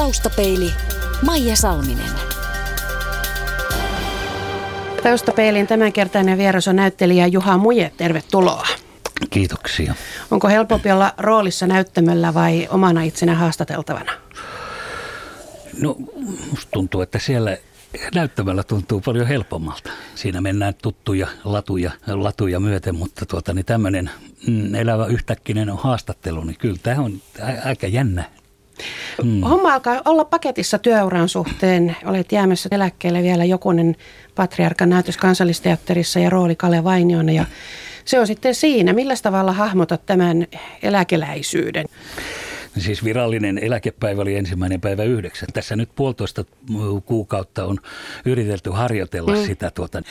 Taustapeili Maija Salminen. Taustapeilin tämänkertainen vieras on näyttelijä Juha Muje. Tervetuloa. Kiitoksia. Onko helpompi olla roolissa näyttämöllä vai omana itsenä haastateltavana? No, musta tuntuu, että siellä näyttämällä tuntuu paljon helpommalta. Siinä mennään tuttuja latuja, latuja myöten, mutta tuota, niin tämmöinen mm, elävä yhtäkkinen haastattelu, niin kyllä tämä on aika jännä. Mm. Homma alkaa olla paketissa työuran suhteen. Olet jäämässä eläkkeelle vielä jokunen patriarkan näytös kansallisteatterissa ja rooli Kale Vainiona ja se on sitten siinä. Millä tavalla hahmotat tämän eläkeläisyyden? Siis virallinen eläkepäivä oli ensimmäinen päivä yhdeksän. Tässä nyt puolitoista kuukautta on yritelty harjoitella mm. sitä. Tuota.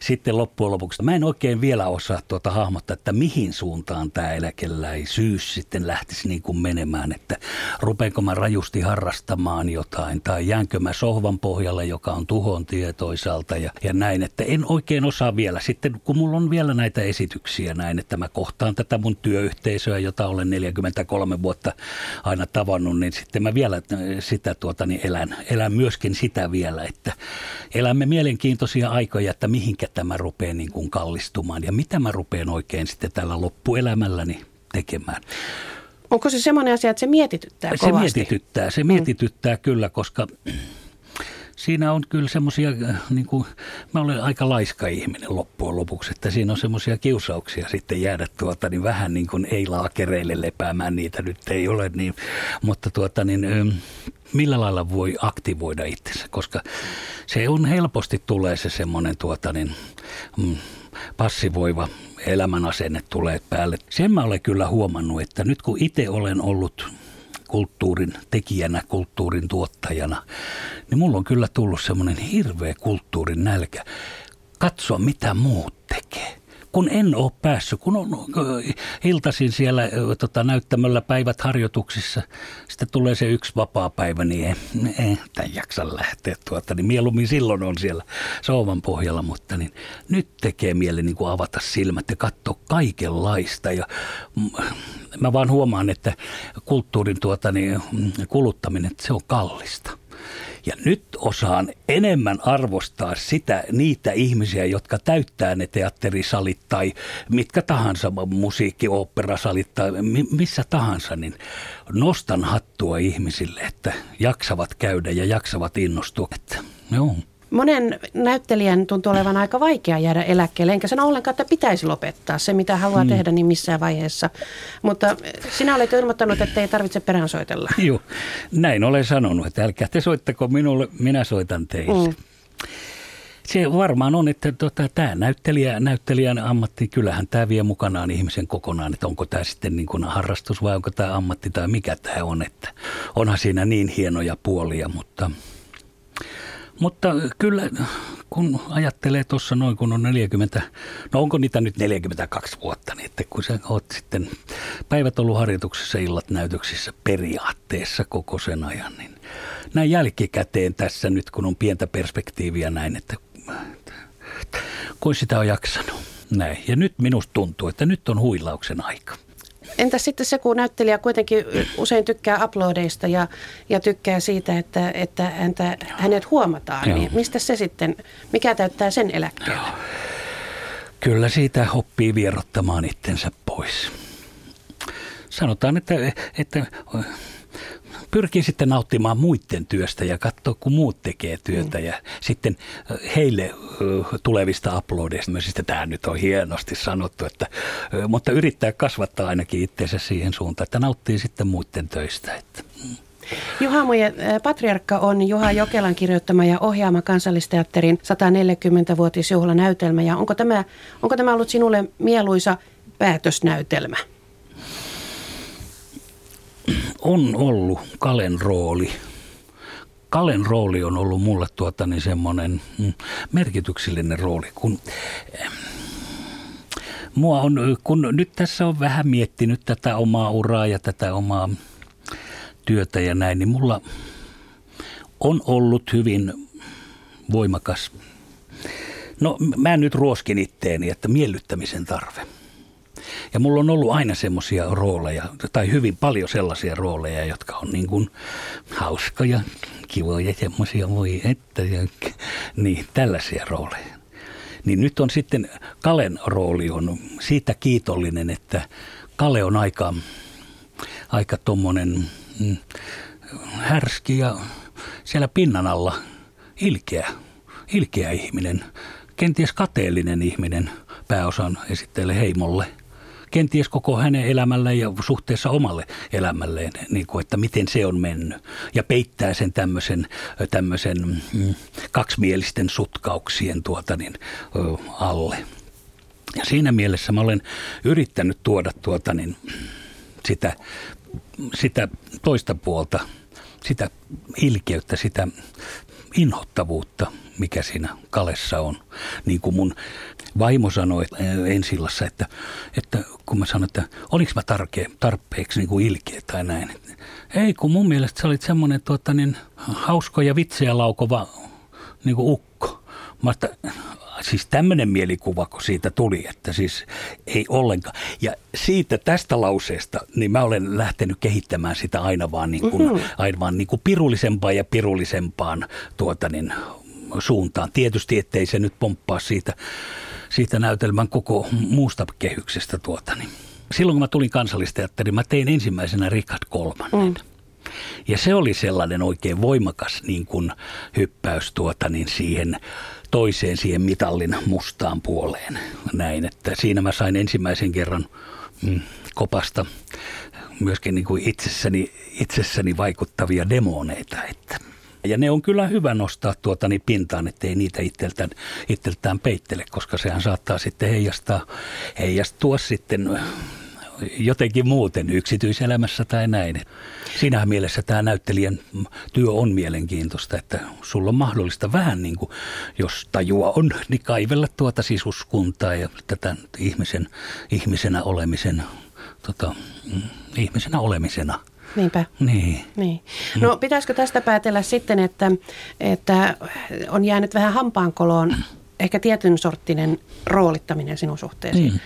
Sitten loppujen lopuksi, mä en oikein vielä osaa tuota hahmottaa, että mihin suuntaan tämä eläkeläisyys sitten lähtisi niin kuin menemään. Että rupeanko mä rajusti harrastamaan jotain tai jäänkö mä sohvan pohjalle, joka on tuhon tie toisaalta ja, ja näin. Että en oikein osaa vielä. Sitten kun mulla on vielä näitä esityksiä näin, että mä kohtaan tätä mun työyhteisöä, jota olen 43 vuotta aina tavannut, niin sitten mä vielä sitä tuota, niin elän, elän myöskin sitä vielä, että elämme mielenkiintoisia aikoja, että mihinkä tämä rupeaa niin kuin kallistumaan ja mitä mä rupean oikein sitten tällä loppuelämälläni tekemään. Onko se semmoinen asia, että se mietityttää kovasti? Se mietityttää, se mietityttää mm. kyllä, koska siinä on kyllä semmoisia, äh, niin kuin, mä olen aika laiska ihminen loppujen lopuksi, että siinä on semmoisia kiusauksia sitten jäädä tuota, niin vähän niin kuin ei laakereille lepäämään, niitä nyt ei ole, niin, mutta tuota, niin, ähm, millä lailla voi aktivoida itsensä, koska se on helposti tulee se semmoinen tuota, niin, mm, passivoiva elämän asenne tulee päälle. Sen mä olen kyllä huomannut, että nyt kun itse olen ollut kulttuurin tekijänä, kulttuurin tuottajana, niin mulla on kyllä tullut semmoinen hirveä kulttuurin nälkä. Katsoa, mitä muut tekee kun en ole päässyt, kun on iltaisin siellä tota, näyttämällä päivät harjoituksissa, sitten tulee se yksi vapaa päivä, niin en, en en jaksa lähteä tuota, niin mieluummin silloin on siellä souvan pohjalla, mutta niin, nyt tekee mieli niin kuin avata silmät ja katsoa kaikenlaista ja mä vaan huomaan, että kulttuurin tuota, niin, kuluttaminen, se on kallista. Ja nyt osaan enemmän arvostaa sitä, niitä ihmisiä, jotka täyttää ne teatterisalit tai mitkä tahansa musiikki-oopperasalit tai missä tahansa, niin nostan hattua ihmisille, että jaksavat käydä ja jaksavat innostua. Että, joo monen näyttelijän tuntuu olevan aika vaikea jäädä eläkkeelle, enkä sano ollenkaan, että pitäisi lopettaa se, mitä haluaa hmm. tehdä, niin missään vaiheessa. Mutta sinä olet ilmoittanut, että ei tarvitse perään soitella. Joo, näin olen sanonut, että älkää te soittako minulle, minä soitan teille. Hmm. Se varmaan on, että tota, tämä näyttelijä, näyttelijän ammatti, kyllähän tämä vie mukanaan ihmisen kokonaan, että onko tämä sitten niin kuin harrastus vai onko tämä ammatti tai mikä tämä on. Että onhan siinä niin hienoja puolia, mutta – mutta kyllä, kun ajattelee tuossa noin, kun on 40, no onko niitä nyt 42 vuotta, niin että kun sä oot sitten päivät ollut harjoituksessa, illat näytöksissä periaatteessa koko sen ajan, niin näin jälkikäteen tässä nyt, kun on pientä perspektiiviä näin, että, kun sitä on jaksanut. Näin. Ja nyt minusta tuntuu, että nyt on huilauksen aika. Entäs sitten se, kun näyttelijä kuitenkin usein tykkää uploadeista ja, ja tykkää siitä, että, että häntä, hänet huomataan, Joo. niin mistä se sitten, mikä täyttää sen eläkkeen? Kyllä siitä oppii vierottamaan itsensä pois. Sanotaan, että, että pyrkii sitten nauttimaan muiden työstä ja katsoa, kun muut tekee työtä mm. ja sitten heille tulevista uploadeista. Tämä nyt on hienosti sanottu, että, mutta yrittää kasvattaa ainakin itseensä siihen suuntaan, että nauttii sitten muiden töistä. Että. Mm. Juha Muje, Patriarkka on Juha Jokelan kirjoittama ja ohjaama kansallisteatterin 140-vuotisjuhlanäytelmä. Ja onko tämä, onko tämä ollut sinulle mieluisa päätösnäytelmä? On ollut Kalen rooli. Kalen rooli on ollut mulle tuota niin semmoinen mm, merkityksellinen rooli, kun eh, mua on, kun nyt tässä on vähän miettinyt tätä omaa uraa ja tätä omaa työtä ja näin, niin mulla on ollut hyvin voimakas, no mä nyt ruoskin itteeni, että miellyttämisen tarve. Ja mulla on ollut aina semmoisia rooleja, tai hyvin paljon sellaisia rooleja, jotka on niin kuin hauskoja, kivoja, semmoisia voi että, ja, niin tällaisia rooleja. Niin nyt on sitten Kalen rooli on siitä kiitollinen, että Kale on aika, aika tommonen mm, härski ja siellä pinnan alla ilkeä, ilkeä ihminen, kenties kateellinen ihminen pääosan esitteelle heimolle – kenties koko hänen elämälleen ja suhteessa omalle elämälleen, niin kuin, että miten se on mennyt. Ja peittää sen tämmöisen, tämmöisen mm, kaksimielisten sutkauksien tuota niin, alle. Ja siinä mielessä mä olen yrittänyt tuoda tuota niin, sitä, sitä toista puolta, sitä ilkeyttä, sitä inhottavuutta, mikä siinä kalessa on. Niin kuin mun vaimo sanoi ensillassa, että, että kun mä sanoin, että oliko mä tarke, tarpeeksi niin kuin ilkeä tai näin. Ei, kun mun mielestä sä olit semmoinen tuota, niin, hauskoja vitsejä laukova niin kuin ukko. Mä että, siis tämmöinen mielikuva, kun siitä tuli, että siis ei ollenkaan. Ja siitä tästä lauseesta, niin mä olen lähtenyt kehittämään sitä aina vaan, niin kuin, mm-hmm. aina vaan niin kuin pirullisempaan ja pirullisempaan tuota niin, suuntaan. Tietysti, ettei se nyt pomppaa siitä, siitä näytelmän koko muusta kehyksestä. Tuota, niin. Silloin kun mä tulin kansallisteatteriin, mä tein ensimmäisenä Richard kolmannen. Mm. Ja se oli sellainen oikein voimakas niin kuin hyppäys tuota, niin siihen toiseen siihen mitallin mustaan puoleen. Näin, että siinä mä sain ensimmäisen kerran mm, kopasta myöskin niin kuin itsessäni, itsessäni vaikuttavia demoneita. Että. Ja ne on kyllä hyvä nostaa tuota niin pintaan, ettei niitä itseltään, itseltään peittele, koska sehän saattaa sitten heijastaa, heijastua sitten jotenkin muuten yksityiselämässä tai näin. Siinä mielessä tämä näyttelijän työ on mielenkiintoista, että sulla on mahdollista vähän niin kuin, jos tajua on, niin kaivella tuota sisuskuntaa ja tätä ihmisen, ihmisenä olemisen, tota, mm, ihmisenä olemisena. Niinpä. Niin. niin. No pitäisikö tästä päätellä sitten, että, että on jäänyt vähän hampaankoloon ehkä tietyn sorttinen roolittaminen sinun suhteesi? Mm.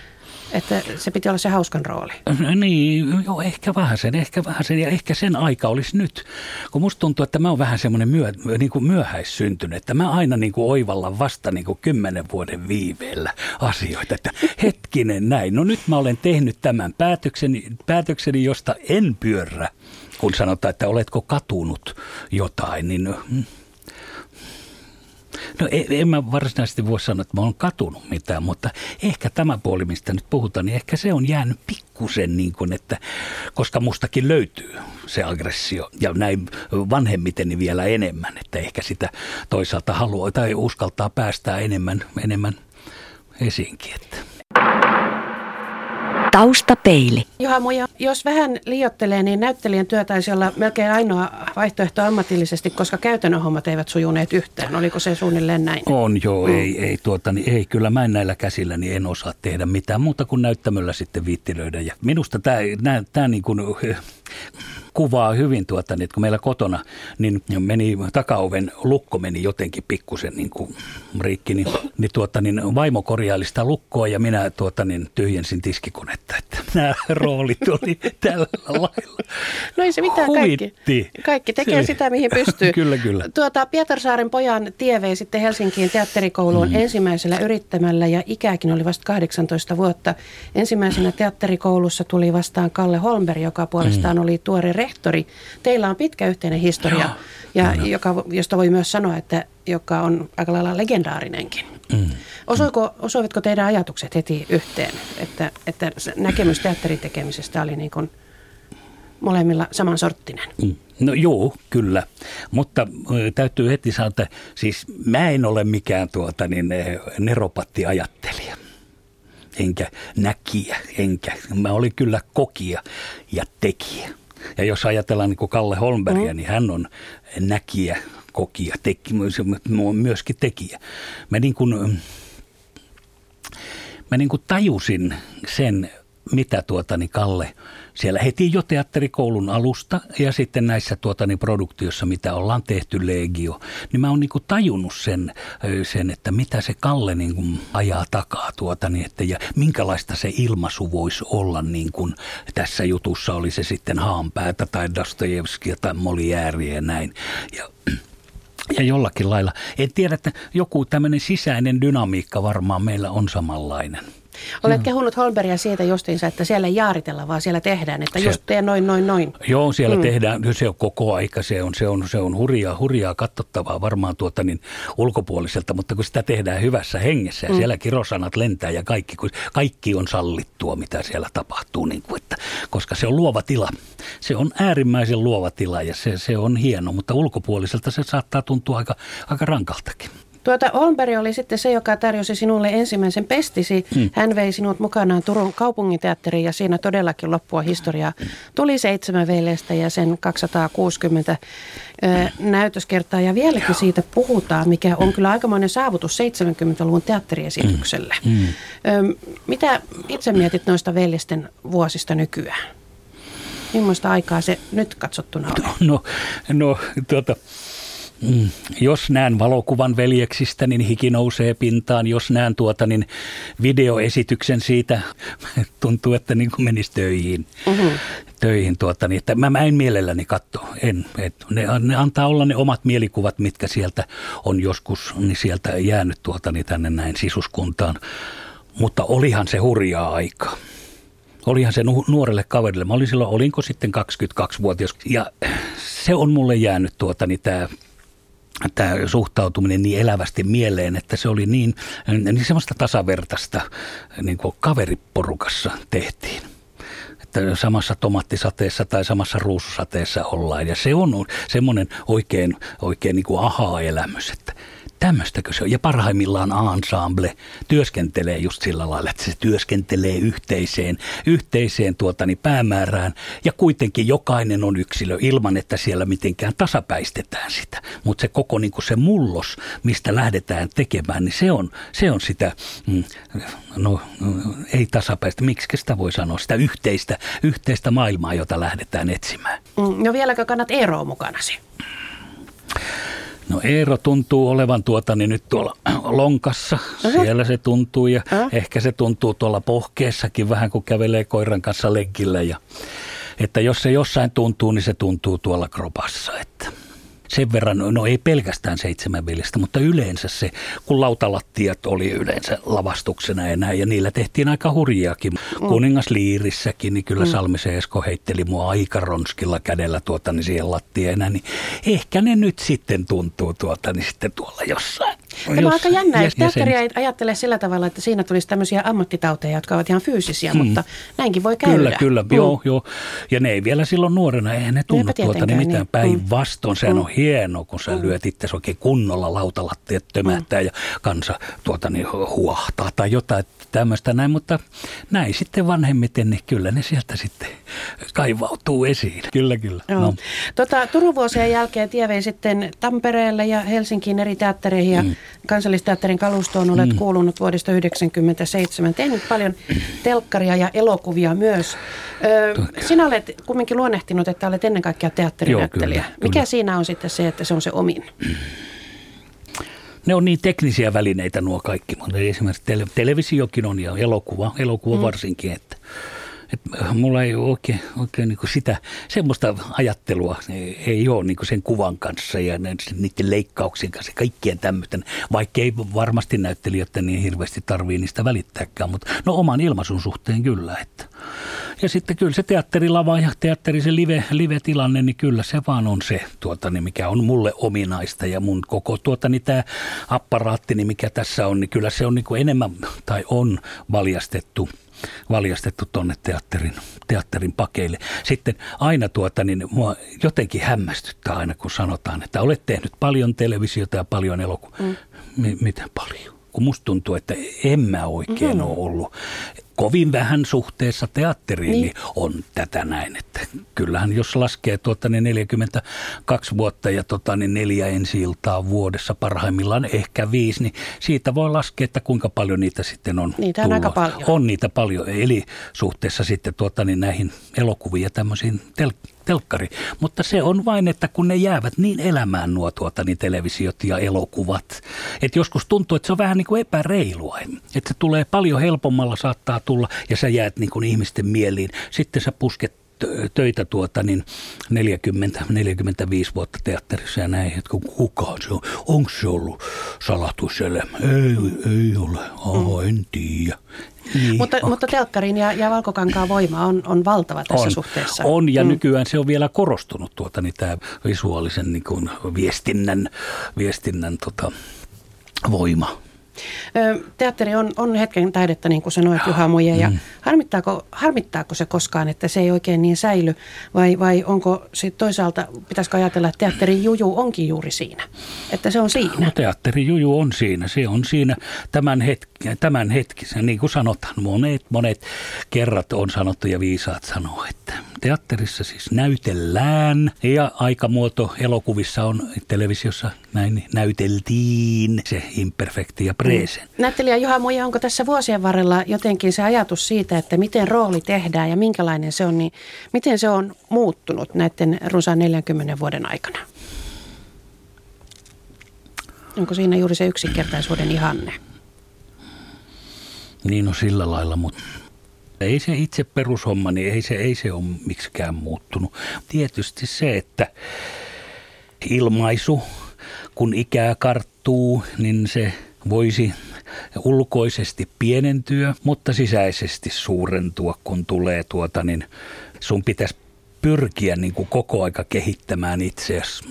Että se piti olla se hauskan rooli. Niin, joo, ehkä vähän sen, ehkä vähän sen. Ja ehkä sen aika olisi nyt. Kun musta tuntuu, että mä oon vähän semmoinen myö, niin kuin myöhäissyntynyt. Että mä aina niin kuin oivallan vasta niin kuin kymmenen vuoden viiveellä asioita. Että hetkinen näin, no nyt mä olen tehnyt tämän päätökseni, päätökseni josta en pyörrä. Kun sanotaan, että oletko katunut jotain, niin mm, No en, en mä varsinaisesti voi sanoa, että mä oon katunut mitään, mutta ehkä tämä puoli, mistä nyt puhutaan, niin ehkä se on jäänyt pikkusen niin kuin, että koska mustakin löytyy se aggressio ja näin vanhemmiten vielä enemmän, että ehkä sitä toisaalta haluaa tai uskaltaa päästää enemmän, enemmän esiinkin. Että. Taustapeili. Juha Muja, jos vähän liottelee, niin näyttelijän työ taisi olla melkein ainoa vaihtoehto ammatillisesti, koska käytännön hommat eivät sujuneet yhteen. Oliko se suunnilleen näin? On joo, mm. ei, ei, tuota, niin, ei, kyllä mä en näillä käsillä niin en osaa tehdä mitään muuta kuin näyttämöllä sitten viittilöidä. Ja minusta tämä, tämä, tämä niin kuin, kuvaa hyvin, tuota, niin, että kun meillä kotona niin meni takaoven lukko meni jotenkin pikkusen niin kuin rikki, niin, niin, tuota, niin vaimo korjaili sitä lukkoa ja minä tuota, niin tyhjensin tiskikonetta. Että nämä roolit oli tällä lailla. No ei se mitään, kaikki, kaikki tekee sitä, mihin pystyy. kyllä, kyllä. Tuota, Pietarsaaren pojan tie vei sitten Helsinkiin teatterikouluun mm. ensimmäisellä yrittämällä ja ikäkin oli vasta 18 vuotta. Ensimmäisenä teatterikoulussa tuli vastaan Kalle Holmberg, joka puolestaan mm. oli tuore rehtori. Teillä on pitkä yhteinen historia, ja joka, josta voi myös sanoa, että joka on aika lailla legendaarinenkin. Mm. Osuiko, osuivatko teidän ajatukset heti yhteen, että, että näkemys teatterin tekemisestä oli niin kuin molemmilla samansorttinen? Mm. No joo, kyllä. Mutta täytyy heti sanoa, että siis mä en ole mikään tuota, niin, neropatti-ajattelija enkä näkijä, enkä. Mä olin kyllä kokija ja tekijä. Ja jos ajatellaan niin Kalle Holmbergia, mm. niin hän on näkijä, kokija, teki, myöskin tekijä. Mä niin kuin, mä niin kuin tajusin sen, mitä tuota niin Kalle siellä heti jo teatterikoulun alusta ja sitten näissä tuota, niin produktiossa, mitä ollaan tehty Legio, niin mä oon niin tajunnut sen, sen, että mitä se Kalle niin kuin ajaa takaa tuota, niin että, ja minkälaista se ilmaisu voisi olla niin kuin tässä jutussa, oli se sitten Haanpäätä tai Dostojevskia tai Moliääriä ja näin. Ja ja jollakin lailla. En tiedä, että joku tämmöinen sisäinen dynamiikka varmaan meillä on samanlainen. Olet kehunut Holberia siitä justiinsa, että siellä ei jaaritella, vaan siellä tehdään, että just tee noin, noin, noin. Joo, siellä mm. tehdään, se on koko aika, se on, se on, se on hurjaa, hurjaa katsottavaa varmaan tuota niin ulkopuoliselta, mutta kun sitä tehdään hyvässä hengessä ja mm. siellä kirosanat lentää ja kaikki, kun kaikki on sallittua, mitä siellä tapahtuu, niin kuin, että, koska se on luova tila. Se on äärimmäisen luova tila ja se, se on hieno, mutta ulkopuoliselta se saattaa tuntua aika, aika rankaltakin. Tuota, Holmberg oli sitten se, joka tarjosi sinulle ensimmäisen pestisi. Hmm. Hän vei sinut mukanaan Turun kaupunginteatteriin ja siinä todellakin loppua historiaa. Tuli seitsemän veljestä ja sen 260 ö, näytöskertaa ja vieläkin siitä puhutaan, mikä on kyllä aikamoinen saavutus 70-luvun teatteriesitykselle. Hmm. Hmm. Ö, mitä itse mietit noista veljesten vuosista nykyään? Millaista aikaa se nyt katsottuna on? No, no tuota, Mm. Jos näen valokuvan veljeksistä, niin hiki nousee pintaan. Jos näen tuota, niin videoesityksen siitä, tuntuu, että niin kuin menisi töihin. Mm-hmm. töihin tuota, niin että mä, mä en mielelläni katso. En, et, ne, ne, antaa olla ne omat mielikuvat, mitkä sieltä on joskus niin sieltä jäänyt tuota, niin tänne näin sisuskuntaan. Mutta olihan se hurjaa aikaa olihan se nuorelle kaverille. Mä olin silloin, olinko sitten 22-vuotias. Ja se on mulle jäänyt tuota, niin tämä tämä suhtautuminen niin elävästi mieleen, että se oli niin, niin semmoista tasavertaista, niin kuin kaveriporukassa tehtiin että samassa tomattisateessa tai samassa ruususateessa ollaan. Ja se on semmoinen oikein, oikein niin kuin aha-elämys, että Tämmöistäkö se on? Ja parhaimmillaan ensemble työskentelee just sillä lailla, että se työskentelee yhteiseen, yhteiseen tuotani päämäärään ja kuitenkin jokainen on yksilö ilman, että siellä mitenkään tasapäistetään sitä. Mutta se koko niin se mullos, mistä lähdetään tekemään, niin se on, se on sitä, mm, no ei tasapäistä, miksi sitä voi sanoa, sitä yhteistä, yhteistä maailmaa, jota lähdetään etsimään. Mm, no vieläkö kannat Eeroa mukanasi? No Eero tuntuu olevan tuota, niin nyt tuolla lonkassa. Siellä se tuntuu ja uh-huh. ehkä se tuntuu tuolla pohkeessakin vähän, kun kävelee koiran kanssa lenkillä. Ja, että jos se jossain tuntuu, niin se tuntuu tuolla kropassa. Että sen verran, no ei pelkästään seitsemän veljestä, mutta yleensä se, kun lautalattiat oli yleensä lavastuksena ja näin, ja niillä tehtiin aika hurjiakin. Mm. Kuningas Liirissäkin, niin kyllä mm. Salmisen Esko heitteli mua aika ronskilla kädellä tuota, niin siihen lattiaan, niin ehkä ne nyt sitten tuntuu tuota, niin sitten tuolla jossain. Tämä on aika jännä, että teatteri ei ajattele sillä tavalla, että siinä tulisi tämmöisiä ammattitauteja, jotka ovat ihan fyysisiä, hmm. mutta näinkin voi käydä. Kyllä, kyllä, mm. joo, joo. Ja ne ei vielä silloin nuorena, eihän ne tunnu tuota niin mitään niin. päinvastoin. Sehän mm. on hieno, kun sä mm. lyöt itse oikein kunnolla lautalattiat tömähtää mm. ja kansa tuota niin huahtaa tai jotain tämmöistä näin, mutta näin sitten vanhemmiten, niin kyllä ne sieltä sitten kaivautuu esiin. Kyllä, kyllä. Joo. No. Tota, Turun vuosien jälkeen tie vei sitten Tampereelle ja Helsinkiin eri teattereihin ja mm. Kansallisteatterin kalustoon olet mm. kuulunut vuodesta 1997. Tehnyt paljon telkkaria ja elokuvia myös. Ö, sinä olet kumminkin luonnehtinut, että olet ennen kaikkea teatterinäyttelijä. Joo, kyllä, Mikä kyllä. siinä on sitten se, että se on se omin? ne on niin teknisiä välineitä nuo kaikki, mutta esimerkiksi tele, televisiokin on ja elokuva, elokuva mm. varsinkin, että et mulla ei ole oikein, oikein niin sitä semmoista ajattelua, ei, ole niin sen kuvan kanssa ja niiden leikkauksien kanssa, kaikkien tämmöisten, vaikka ei varmasti näyttelijöiden niin hirveästi tarvii niistä välittääkään, mutta no oman ilmaisun suhteen kyllä. Että. Ja sitten kyllä se teatterilava ja teatteri, se live, live-tilanne, niin kyllä se vaan on se, tuota, niin mikä on mulle ominaista ja mun koko tuota, niin tämä apparaatti, niin mikä tässä on, niin kyllä se on niin enemmän tai on valjastettu – valjastettu tuonne teatterin, teatterin pakeille. Sitten aina tuota, niin mua jotenkin hämmästyttää aina, kun sanotaan, että olet tehnyt paljon televisiota ja paljon elokuvaa. Mm. M- miten paljon? Kun musta tuntuu, että en mä oikein mm-hmm. ole ollut kovin vähän suhteessa teatteriin, niin. niin on tätä näin. Että kyllähän jos laskee tuota, niin 42 vuotta ja tuota, niin neljä ensi iltaa vuodessa, parhaimmillaan ehkä viisi, niin siitä voi laskea, että kuinka paljon niitä sitten on Niitä on aika paljon. On niitä paljon, eli suhteessa sitten tuota, niin näihin elokuviin ja tämmöisiin tel- telkkari. Mutta se on vain, että kun ne jäävät niin elämään nuo tuota, niin televisiot ja elokuvat, että joskus tuntuu, että se on vähän niin kuin epäreilua. Että se tulee paljon helpommalla saattaa tulla ja sä jäät niin kuin ihmisten mieliin. Sitten sä pusket töitä tuota, niin 40-45 vuotta teatterissa ja näin, että kukaan se on, onko se ollut salatuselämä? Ei, ei ole, Aha, en tiedä. Niin. Mutta, mutta telkkarin ja, ja valkokankaan voima on, on valtava tässä on, suhteessa. On, ja mm. nykyään se on vielä korostunut tuota, niin tämä visuaalisen niin kuin, viestinnän, viestinnän tota, voima. Teatteri on, on hetken taidetta, niin kuin sanoit Juha Muje, ja mm. harmittaako, harmittaako se koskaan, että se ei oikein niin säily, vai, vai onko se toisaalta, pitäisikö ajatella, että teatterin juju onkin juuri siinä, että se on siinä? No, teatterin juju on siinä, se on siinä tämän, hetki, tämän hetkisen, niin kuin sanotaan, monet, monet kerrat on sanottu ja viisaat sanoo, että teatterissa siis näytellään ja aikamuoto elokuvissa on televisiossa näin näyteltiin se imperfekti ja present. Mm. Näyttelijä Juha Muija, onko tässä vuosien varrella jotenkin se ajatus siitä, että miten rooli tehdään ja minkälainen se on, niin miten se on muuttunut näiden runsaan 40 vuoden aikana? Onko siinä juuri se yksinkertaisuuden ihanne? Niin on sillä lailla, mutta ei se itse perushomma, niin ei se, ei se ole miksikään muuttunut. Tietysti se, että ilmaisu, kun ikää karttuu, niin se voisi ulkoisesti pienentyä, mutta sisäisesti suurentua, kun tulee tuota, niin sun pitäisi pyrkiä niin kuin koko aika kehittämään itseäsi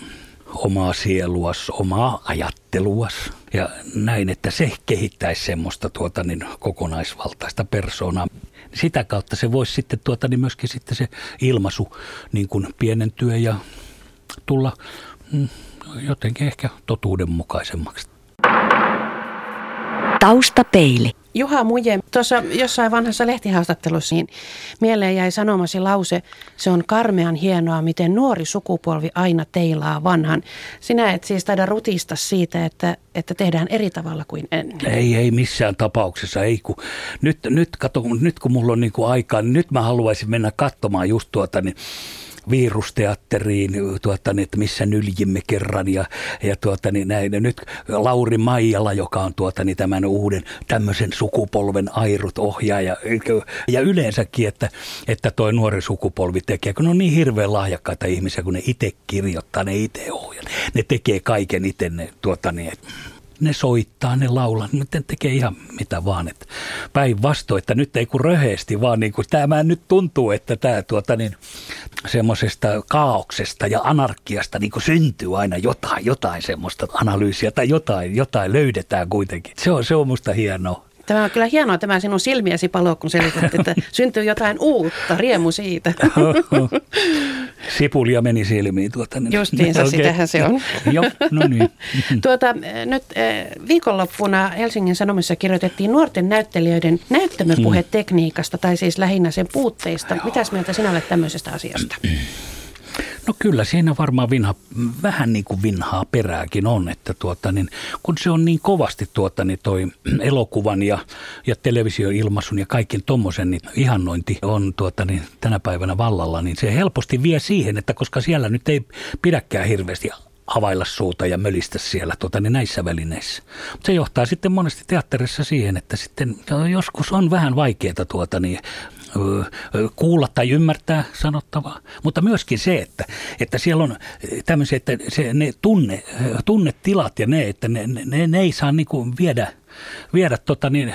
omaa sieluas, omaa ajatteluas ja näin, että se kehittäisi semmoista tuota niin kokonaisvaltaista persoonaa. Sitä kautta se voisi sitten tuota niin myöskin sitten se ilmaisu niin kuin pienentyä ja tulla mm, jotenkin ehkä totuudenmukaisemmaksi. Taustapeili. Juha Muje, tuossa jossain vanhassa lehtihaastattelussa niin mieleen jäi sanomasi lause, se on karmean hienoa, miten nuori sukupolvi aina teilaa vanhan. Sinä et siis taida rutista siitä, että, että tehdään eri tavalla kuin ennen. Ei, ei missään tapauksessa. Ei, kun nyt, nyt, kato, nyt kun mulla on niin kuin aikaa, niin nyt mä haluaisin mennä katsomaan just tuota, niin virusteatteriin, tuota, niin, että missä nyljimme kerran ja, ja tuota, niin näin. Ja nyt Lauri Maijala, joka on tuota, niin tämän uuden tämmöisen sukupolven airut ohjaaja ja yleensäkin, että, että toi nuori sukupolvi tekee, kun ne on niin hirveän lahjakkaita ihmisiä, kun ne itse kirjoittaa, ne itse ohjaa, ne tekee kaiken itse, ne, tuota, niin, että ne soittaa, ne laulaa, ne tekee ihan mitä vaan. Että päinvastoin, että nyt ei kun röheesti, vaan niin kuin tämä nyt tuntuu, että tämä tuota niin, semmoisesta kaauksesta ja anarkiasta niin kuin syntyy aina jotain, jotain semmoista analyysiä tai jotain, jotain löydetään kuitenkin. Se on, se on musta hienoa. Tämä on kyllä hienoa tämä sinun silmiesi palo, kun selität, että syntyy jotain uutta, riemu siitä. Sipulia meni silmiin. Tuota, niin. Justiinsa, okay. sitähän se on. Joo, no niin. tuota, nyt eh, viikonloppuna Helsingin Sanomissa kirjoitettiin nuorten näyttelijöiden näyttämöpuhetekniikasta, tai siis lähinnä sen puutteista. Mitäs mieltä sinä olet tämmöisestä asiasta? No kyllä siinä varmaan vinha, vähän niin kuin vinhaa perääkin on, että tuota, niin, kun se on niin kovasti tuota, niin toi elokuvan ja, ja televisioilmaisun ja kaiken tuommoisen niin ihannointi on tuota, niin, tänä päivänä vallalla, niin se helposti vie siihen, että koska siellä nyt ei pidäkään hirveästi availla suuta ja mölistä siellä tuota, niin näissä välineissä. Se johtaa sitten monesti teatterissa siihen, että sitten joskus on vähän vaikeaa tuota, niin, kuulla tai ymmärtää sanottavaa, mutta myöskin se, että, että siellä on tämmöisiä, että se, ne tunne, tunnetilat ja ne, että ne, ne, ne ei saa niin kuin viedä, viedä tota niin,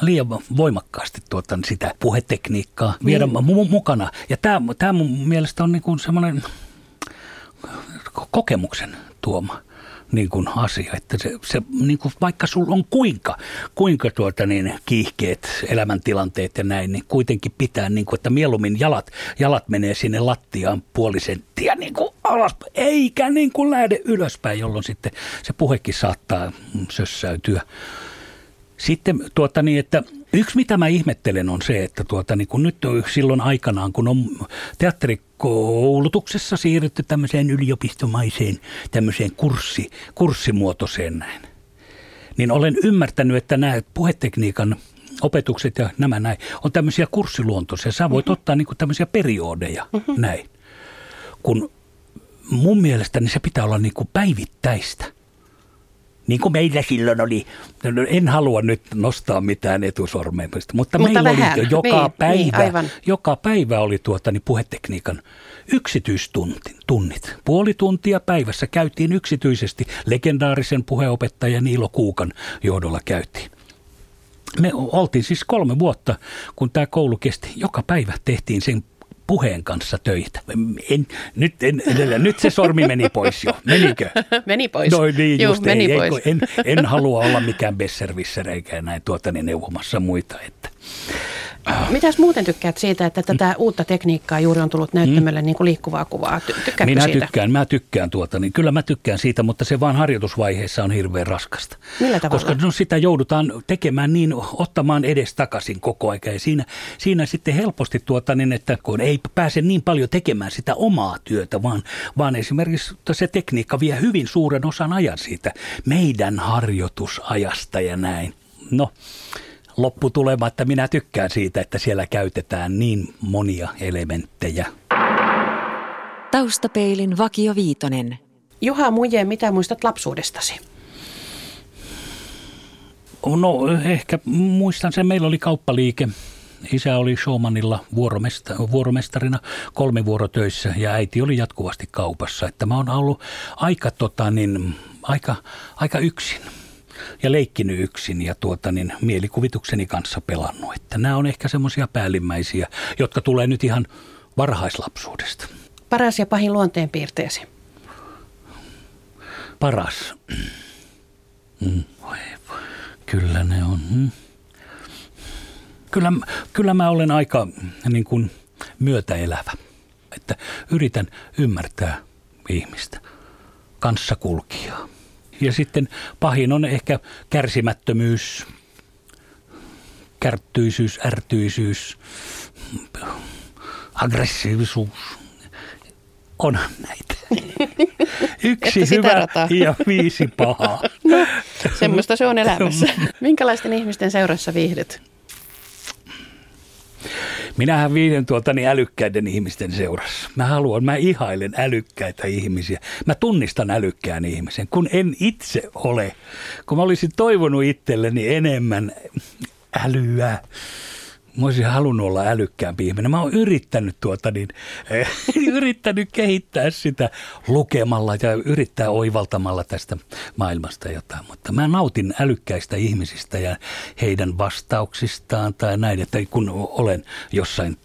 liian voimakkaasti tuota, sitä puhetekniikkaa viedä niin. mukana. Ja tämä, tämä mun mielestä on niin kuin semmoinen kokemuksen tuoma niin kuin asia, että se, se niin kuin vaikka sulla on kuinka, kuinka tuota niin, kiihkeet elämäntilanteet ja näin, niin kuitenkin pitää, niin kuin, että mieluummin jalat, jalat menee sinne lattiaan puoli senttiä niin kuin alas, eikä niin kuin lähde ylöspäin, jolloin sitten se puhekin saattaa sössäytyä. Sitten tuota niin, että Yksi, mitä mä ihmettelen, on se, että tuota, niin kun nyt on silloin aikanaan, kun on teatterikoulutuksessa siirrytty tämmöiseen yliopistomaiseen, tämmöiseen kurssi, kurssimuotoiseen näin, niin olen ymmärtänyt, että nämä puhetekniikan opetukset ja nämä näin on tämmöisiä kurssiluontoisia. Sä voit mm-hmm. ottaa niin kuin tämmöisiä periodeja mm-hmm. näin. Kun mun mielestä niin se pitää olla niin kuin päivittäistä niin kuin meillä silloin oli, en halua nyt nostaa mitään etusormea, mutta, mutta meillä vähän. oli joka niin, niin päivä, niin, aivan. joka päivä oli tuota, niin puhetekniikan yksityistunnit. Puoli tuntia päivässä käytiin yksityisesti legendaarisen puheopettajan Niilo Kuukan johdolla käytiin. Me oltiin siis kolme vuotta, kun tämä koulu kesti. Joka päivä tehtiin sen puheen kanssa töitä. En, nyt, en, edellä, nyt se sormi meni pois jo. Menikö? meni pois. No niin, Juh, just meni ei, pois. En, en halua olla mikään besservisser eikä näin tuota, niin neuvomassa muita. Että. Mitäs muuten tykkäät siitä, että tätä uutta tekniikkaa juuri on tullut näyttämölle mm. niin kuin liikkuvaa kuvaa? Tykkäätkö Minä siitä? tykkään, mä tykkään tuota, niin kyllä mä tykkään siitä, mutta se vaan harjoitusvaiheessa on hirveän raskasta. Millä tavalla? Koska no, sitä joudutaan tekemään niin, ottamaan edes takaisin koko ajan. Ja siinä, siinä sitten helposti tuota, niin, että kun ei pääse niin paljon tekemään sitä omaa työtä, vaan, vaan esimerkiksi se tekniikka vie hyvin suuren osan ajan siitä meidän harjoitusajasta ja näin. No, lopputulema, että minä tykkään siitä, että siellä käytetään niin monia elementtejä. Taustapeilin Vakio Viitonen. Juha Muje, mitä muistat lapsuudestasi? No ehkä muistan sen, meillä oli kauppaliike. Isä oli showmanilla vuoromesta, vuoromestarina kolme vuorotöissä ja äiti oli jatkuvasti kaupassa. Että mä oon ollut aika, tota, niin, aika, aika yksin ja leikkinyt yksin ja tuota, niin, mielikuvitukseni kanssa pelannut. Että nämä on ehkä semmoisia päällimmäisiä, jotka tulee nyt ihan varhaislapsuudesta. Paras ja pahin luonteenpiirteesi? Paras. Mm. Kyllä ne on. Mm. Kyllä, kyllä mä olen aika niin kuin, myötäelävä. Että yritän ymmärtää ihmistä, kanssakulkijaa. Ja sitten pahin on ehkä kärsimättömyys, kärttyisyys, ärtyisyys, aggressiivisuus. On näitä. Yksi hyvä rataa. ja viisi pahaa. No, semmoista se on elämässä. Minkälaisten ihmisten seurassa viihdyt? Minähän viiden tuota niin älykkäiden ihmisten seurassa. Mä haluan, mä ihailen älykkäitä ihmisiä. Mä tunnistan älykkään ihmisen, kun en itse ole. Kun mä olisin toivonut itselleni enemmän älyä, mä olisin halunnut olla älykkäämpi ihminen. Mä oon yrittänyt, tuota niin, eh, yrittänyt kehittää sitä lukemalla ja yrittää oivaltamalla tästä maailmasta jotain. Mutta mä nautin älykkäistä ihmisistä ja heidän vastauksistaan tai näin, että kun olen jossain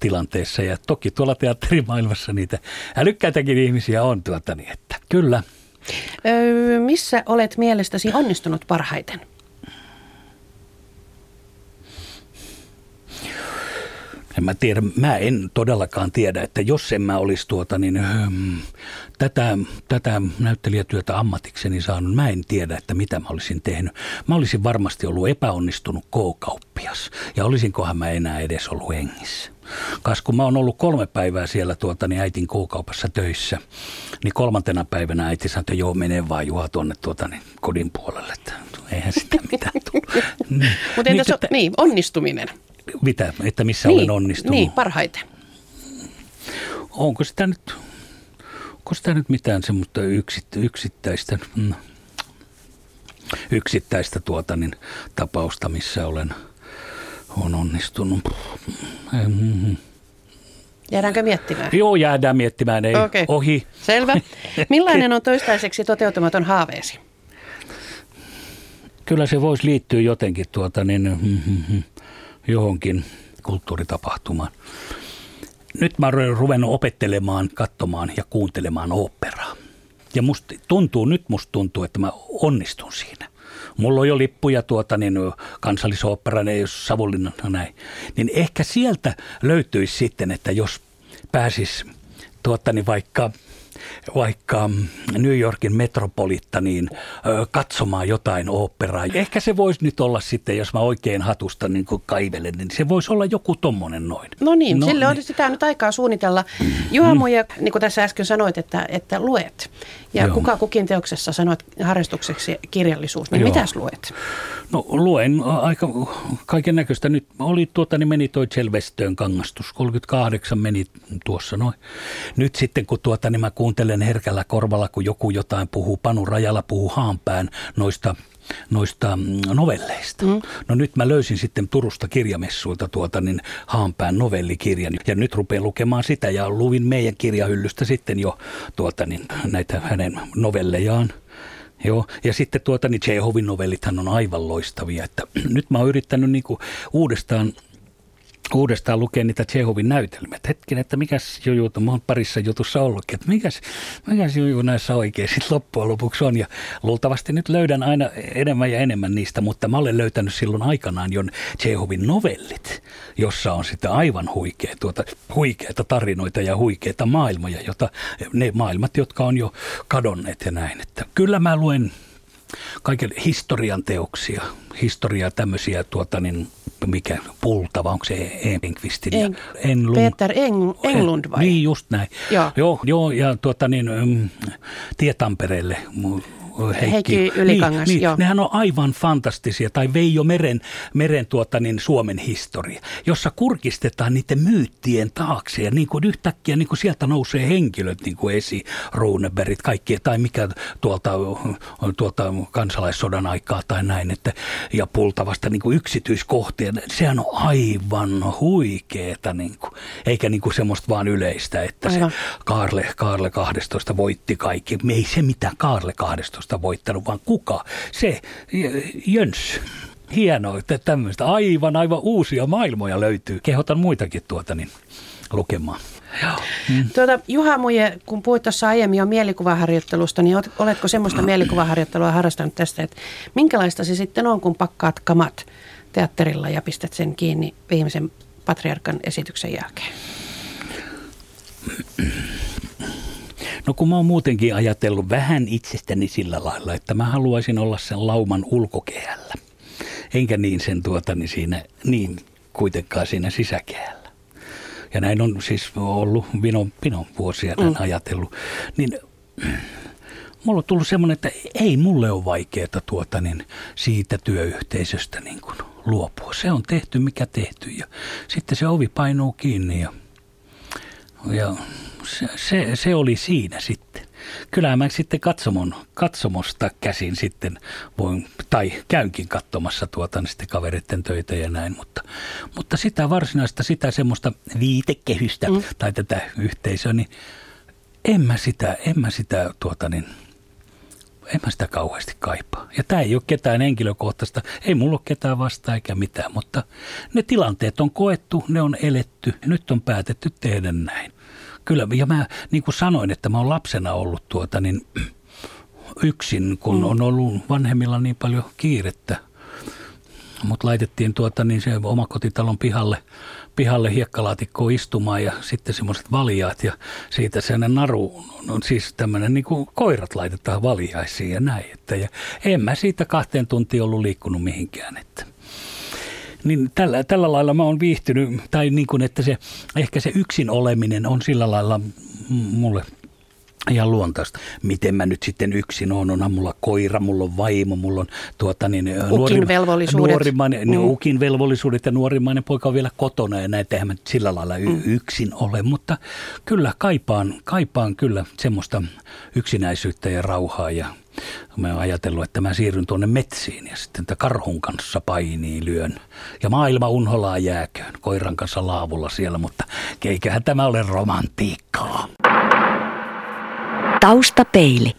tilanteessa. Ja toki tuolla teatterimaailmassa niitä älykkäitäkin ihmisiä on, tuota, niin että kyllä. Öö, missä olet mielestäsi onnistunut parhaiten? En mä tiedä, mä en todellakaan tiedä, että jos en mä olisi tuota, niin, hmm, tätä, tätä näyttelijätyötä ammatikseni saanut, mä en tiedä, että mitä mä olisin tehnyt. Mä olisin varmasti ollut epäonnistunut K-kauppias ja olisinkohan mä enää edes ollut hengissä. Kas kun mä oon ollut kolme päivää siellä tuota, niin äitin K-kaupassa töissä, niin kolmantena päivänä äiti sanoi, että joo, mene vaan Juha tuonne tuota, niin kodin puolelle, että eihän sitä mitään tullut. Niin. Mutta entäs niin, niin, onnistuminen? Mitä, että missä niin, olen onnistunut? Niin, parhaiten. Onko sitä nyt, onko sitä nyt mitään semmoista yksit, yksittäistä, mm, yksittäistä tuota, niin, tapausta, missä olen on onnistunut? Mm-hmm. Jäädäänkö miettimään? Joo, jäädään miettimään, ei okay. ohi. Selvä. Millainen on toistaiseksi toteutumaton haaveesi? Kyllä se voisi liittyä jotenkin tuota, niin, mm-hmm, johonkin kulttuuritapahtumaan. Nyt mä olen ruvennut opettelemaan, katsomaan ja kuuntelemaan operaa. Ja musta tuntuu, nyt musta tuntuu, että mä onnistun siinä. Mulla on jo lippuja tuota niin kansallisoopperan, ei Savonlinnan näin. Niin ehkä sieltä löytyisi sitten, että jos pääsis tuota niin vaikka vaikka New Yorkin metropolittaniin katsomaan jotain oopperaa. Ehkä se voisi nyt olla sitten, jos mä oikein hatusta niin kaivelen, niin se voisi olla joku tommonen noin. No niin, no, sille niin. on sitä nyt aikaa suunnitella. Juha Muija, niin kuin tässä äsken sanoit, että, että luet. Ja Joo. kuka kukin teoksessa sanoit harrastukseksi kirjallisuus, niin Joo. mitäs luet? No luen aika kaiken näköistä. Nyt oli tuota, niin meni toi Selvestöön kangastus. 38 meni tuossa noin. Nyt sitten kun tuota, niin mä kuuntelen herkällä korvalla, kun joku jotain puhuu, Panu Rajala puhuu haanpään noista noista mm, novelleista. Mm. No nyt mä löysin sitten Turusta kirjamessuilta tuota niin Haanpään novellikirjan ja nyt rupean lukemaan sitä ja luvin meidän kirjahyllystä sitten jo tuota niin näitä hänen novellejaan. Joo, ja sitten tuota, niin Chehovin novellithan on aivan loistavia. Että nyt mä oon yrittänyt niin uudestaan uudestaan lukea niitä Tsehovin näytelmiä. Hetken, että mikäs juju, mä oon parissa jutussa ollutkin, että mikäs, mikäs juju näissä oikein sitten loppujen lopuksi on. Ja luultavasti nyt löydän aina enemmän ja enemmän niistä, mutta mä olen löytänyt silloin aikanaan jo Tsehovin novellit, jossa on sitten aivan huikea, tuota, huikeita tarinoita ja huikeita maailmoja, jota, ne maailmat, jotka on jo kadonneet ja näin. Että kyllä mä luen kaiken historian teoksia, historiaa tämmöisiä tuota niin, mikä pultava, onko se Enqvistin? En, Enlund. Peter Eng, Englund vai? Niin, just näin. Joo, joo, joo ja tuota niin, mm, Tie Tampereelle Heikki, Heikki Ylikangas, niin, joo. Nehän on aivan fantastisia, tai Veijo Meren, Meren tuota, niin Suomen historia, jossa kurkistetaan niiden myyttien taakse, ja niin kuin yhtäkkiä niin kuin sieltä nousee henkilöt niin kuin esi, Runebergit, kaikki, tai mikä tuolta, tuolta kansalaissodan aikaa tai näin, että, ja pultavasta niin kuin yksityiskohtia, sehän on aivan huikeeta, niin kuin, eikä niin kuin semmoista vaan yleistä, että Aivan. se Kaarle, Kaarle 12 voitti kaikki. Me ei se mitään Kaarle 12 kilpailusta voittanut, vaan kuka? Se Jöns. Hienoa, että tämmöistä aivan, aivan uusia maailmoja löytyy. Kehotan muitakin tuota niin lukemaan. Mm. Tuota, Juha Muje, kun puhuit tuossa aiemmin jo mielikuvaharjoittelusta, niin oletko semmoista mielikuvaharjoittelua harrastanut tästä, että minkälaista se sitten on, kun pakkaat kamat teatterilla ja pistät sen kiinni viimeisen patriarkan esityksen jälkeen? No kun mä oon muutenkin ajatellut vähän itsestäni sillä lailla, että mä haluaisin olla sen lauman ulkokehällä. Enkä niin sen tuota, niin siinä, niin kuitenkaan siinä sisäkehällä. Ja näin on siis ollut vinon, vinon vuosia mm. ajatellut. Niin mulla on tullut semmoinen, että ei mulle ole vaikeaa tuota, niin siitä työyhteisöstä niin kuin luopua. Se on tehty, mikä tehty ja sitten se ovi painuu kiinni ja, ja se, se, oli siinä sitten. Kyllä mä sitten katsomon, katsomosta käsin sitten voin, tai käynkin katsomassa tuota niin sitten kavereiden töitä ja näin, mutta, mutta sitä varsinaista, sitä semmoista viitekehystä mm. tai tätä yhteisöä, niin en mä sitä, en mä sitä tuota niin, en mä sitä kauheasti kaipaa. Ja tämä ei ole ketään henkilökohtaista, ei mulla ole ketään vasta eikä mitään, mutta ne tilanteet on koettu, ne on eletty, nyt on päätetty tehdä näin. Kyllä, ja mä niin kuin sanoin, että mä oon lapsena ollut tuota niin yksin, kun mm. on ollut vanhemmilla niin paljon kiirettä. Mut laitettiin tuota niin se omakotitalon pihalle, pihalle hiekkalaatikkoon istumaan ja sitten semmoiset valjaat ja siitä sellainen naru, no siis tämmöinen niin kuin koirat laitetaan valjaisiin ja näin. Että, ja en mä siitä kahteen tuntiin ollut liikkunut mihinkään. Että niin tällä, tällä lailla mä oon viihtynyt, tai niin kuin, että se, ehkä se yksin oleminen on sillä lailla mulle ihan luontaista. Miten mä nyt sitten yksin on, onhan mulla koira, mulla on vaimo, mulla on tuota niin, ukin velvollisuudet. Nuorimainen, mm. ukin velvollisuudet ja nuorimainen poika on vielä kotona ja näitä eihän mä sillä lailla mm. yksin ole, mutta kyllä kaipaan, kaipaan kyllä semmoista yksinäisyyttä ja rauhaa ja Mä oon ajatellut, että mä siirryn tuonne metsiin ja sitten karhun kanssa painiin lyön. Ja maailma unholaa jääköön koiran kanssa laavulla siellä, mutta keiköhän tämä ole romantiikkaa. Taustapeili.